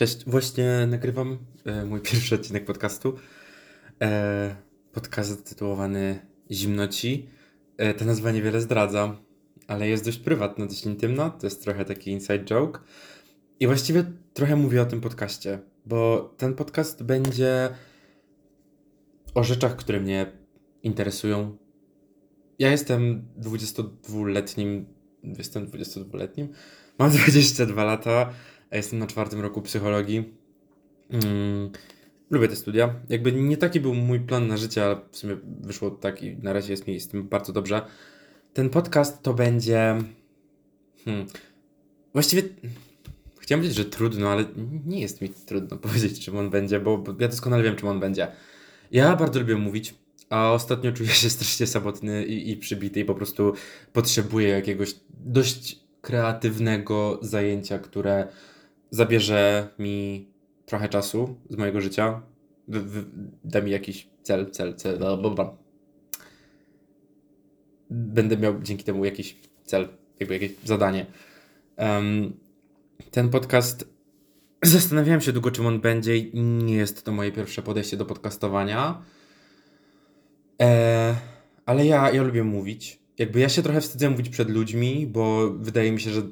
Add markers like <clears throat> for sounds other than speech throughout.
Cześć, właśnie nagrywam e, mój <laughs> pierwszy odcinek podcastu. E, podcast zatytułowany Zimnoci. E, ta nazwa niewiele zdradza, ale jest dość prywatna, dość intymna. To jest trochę taki inside joke. I właściwie trochę mówię o tym podcaście, bo ten podcast będzie o rzeczach, które mnie interesują. Ja jestem 22-letnim, jestem 22-letnim, mam 22 lata jestem na czwartym roku psychologii. Mm, lubię te studia. Jakby nie taki był mój plan na życie, ale w sumie wyszło tak i na razie jest mi z tym bardzo dobrze. Ten podcast to będzie. Hmm, właściwie chciałem powiedzieć, że trudno, ale nie jest mi trudno <laughs> powiedzieć, czym on będzie, bo, bo ja doskonale wiem, czym on będzie. Ja bardzo lubię mówić, a ostatnio czuję się <laughs> strasznie samotny i, i przybity i po prostu potrzebuję jakiegoś dość kreatywnego zajęcia, które zabierze mi trochę czasu z mojego życia, w, w, da mi jakiś cel, cel, cel, dobra. Będę miał dzięki temu jakiś cel, jakby jakieś zadanie. Um, ten podcast, <clears throat> zastanawiałem się długo, czym on będzie nie jest to moje pierwsze podejście do podcastowania. E, ale ja, ja lubię mówić. Jakby ja się trochę wstydzę mówić przed ludźmi, bo wydaje mi się, że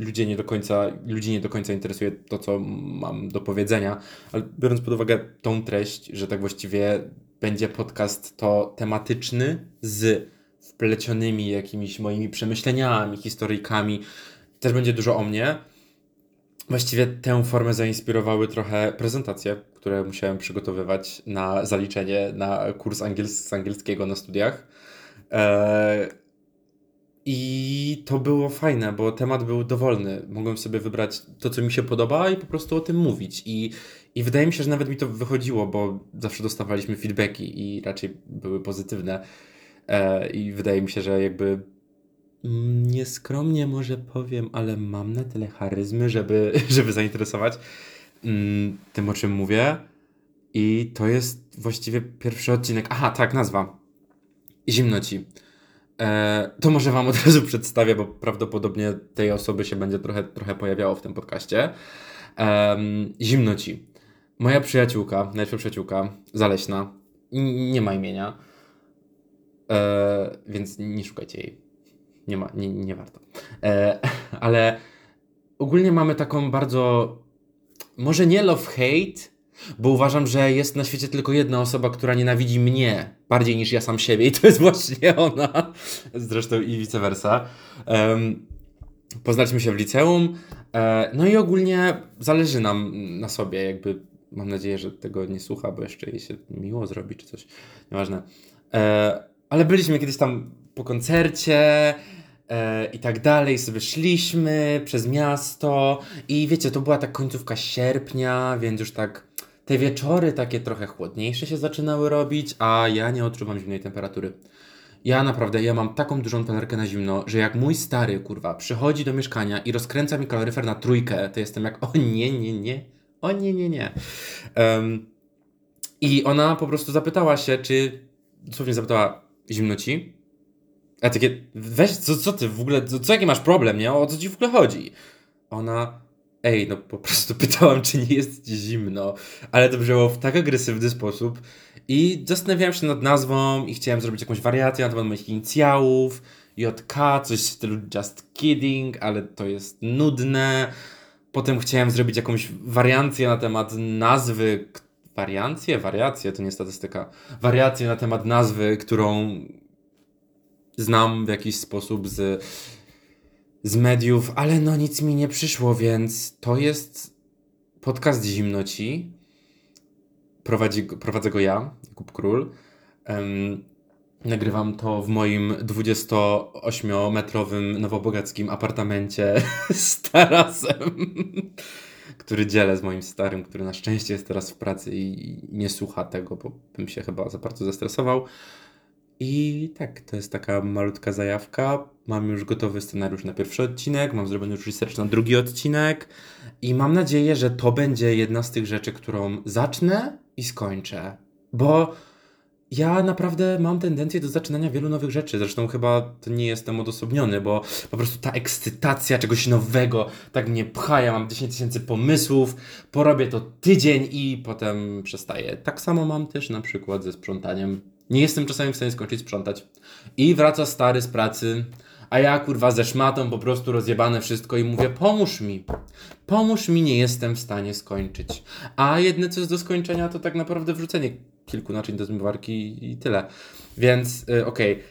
ludzie nie do końca, ludzi nie do końca interesuje to, co mam do powiedzenia, ale biorąc pod uwagę tą treść, że tak właściwie będzie podcast to tematyczny z wplecionymi jakimiś moimi przemyśleniami, historyjkami, też będzie dużo o mnie. Właściwie tę formę zainspirowały trochę prezentacje, które musiałem przygotowywać na zaliczenie na kurs z angielskiego na studiach. Eee, i to było fajne, bo temat był dowolny. Mogłem sobie wybrać to, co mi się podoba i po prostu o tym mówić. I, i wydaje mi się, że nawet mi to wychodziło, bo zawsze dostawaliśmy feedbacki i raczej były pozytywne. E, I wydaje mi się, że jakby nieskromnie może powiem, ale mam na tyle charyzmy, żeby, <laughs> żeby zainteresować mm, tym, o czym mówię. I to jest właściwie pierwszy odcinek. Aha, tak, nazwa. Zimno ci. E, to może Wam od razu przedstawię, bo prawdopodobnie tej osoby się będzie trochę, trochę pojawiało w tym podcaście. Zimno ci. Moja przyjaciółka, najlepsza przyjaciółka, zaleśna, nie ma imienia, e, więc nie szukajcie jej. Nie ma, nie, nie warto. E, <laughs> ale ogólnie mamy taką bardzo, może nie love-hate, bo uważam, że jest na świecie tylko jedna osoba, która nienawidzi mnie bardziej niż ja sam siebie i to jest właśnie ona. Zresztą i vice versa. Um, poznaliśmy się w liceum. E, no i ogólnie zależy nam na sobie, jakby mam nadzieję, że tego nie słucha, bo jeszcze jej się miło zrobi czy coś. Nieważne. E, ale byliśmy kiedyś tam po koncercie e, i tak dalej, sobie szliśmy przez miasto i wiecie, to była tak końcówka sierpnia, więc już tak te wieczory takie trochę chłodniejsze się zaczynały robić, a ja nie odczuwam zimnej temperatury. Ja naprawdę, ja mam taką dużą panerkę na zimno, że jak mój stary, kurwa, przychodzi do mieszkania i rozkręca mi kaloryfer na trójkę, to jestem jak, o nie, nie, nie, o nie, nie, nie. Um, I ona po prostu zapytała się, czy, dosłownie zapytała, zimno ci? A takie, weź, co, co ty w ogóle, co, co jaki masz problem, nie? O co ci w ogóle chodzi? Ona, Ej, no po prostu <laughs> pytałam, czy nie jest ci zimno, ale to brzmiało w tak agresywny sposób i zastanawiałem się nad nazwą i chciałem zrobić jakąś wariację na temat moich inicjałów, JK, coś w stylu just kidding, ale to jest nudne. Potem chciałem zrobić jakąś wariację na temat nazwy, wariację? Wariację, to nie statystyka. Wariację na temat nazwy, którą znam w jakiś sposób z z mediów, ale no nic mi nie przyszło, więc to jest podcast Zimnoci. Prowadzi, prowadzę go ja, Jakub Król. Um, nagrywam to w moim 28-metrowym nowobogackim apartamencie <laughs> z tarasem, który dzielę z moim starym, który na szczęście jest teraz w pracy i nie słucha tego, bo bym się chyba za bardzo zestresował. I tak, to jest taka malutka zajawka. Mam już gotowy scenariusz na pierwszy odcinek, mam zrobiony już research na drugi odcinek i mam nadzieję, że to będzie jedna z tych rzeczy, którą zacznę i skończę. Bo ja naprawdę mam tendencję do zaczynania wielu nowych rzeczy. Zresztą chyba to nie jestem odosobniony, bo po prostu ta ekscytacja czegoś nowego tak mnie pcha. Ja mam 10 tysięcy pomysłów, porobię to tydzień i potem przestaję. Tak samo mam też na przykład ze sprzątaniem. Nie jestem czasami w stanie skończyć sprzątać. I wraca stary z pracy, a ja kurwa ze szmatą po prostu rozjebane wszystko i mówię pomóż mi. Pomóż mi, nie jestem w stanie skończyć. A jedyne co jest do skończenia to tak naprawdę wrzucenie kilku naczyń do zmywarki i tyle. Więc y, okej.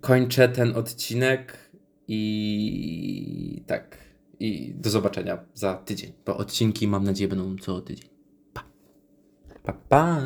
Kończę ten odcinek i tak. I do zobaczenia za tydzień. Bo odcinki mam nadzieję będą co tydzień. Pa. Pa, pa.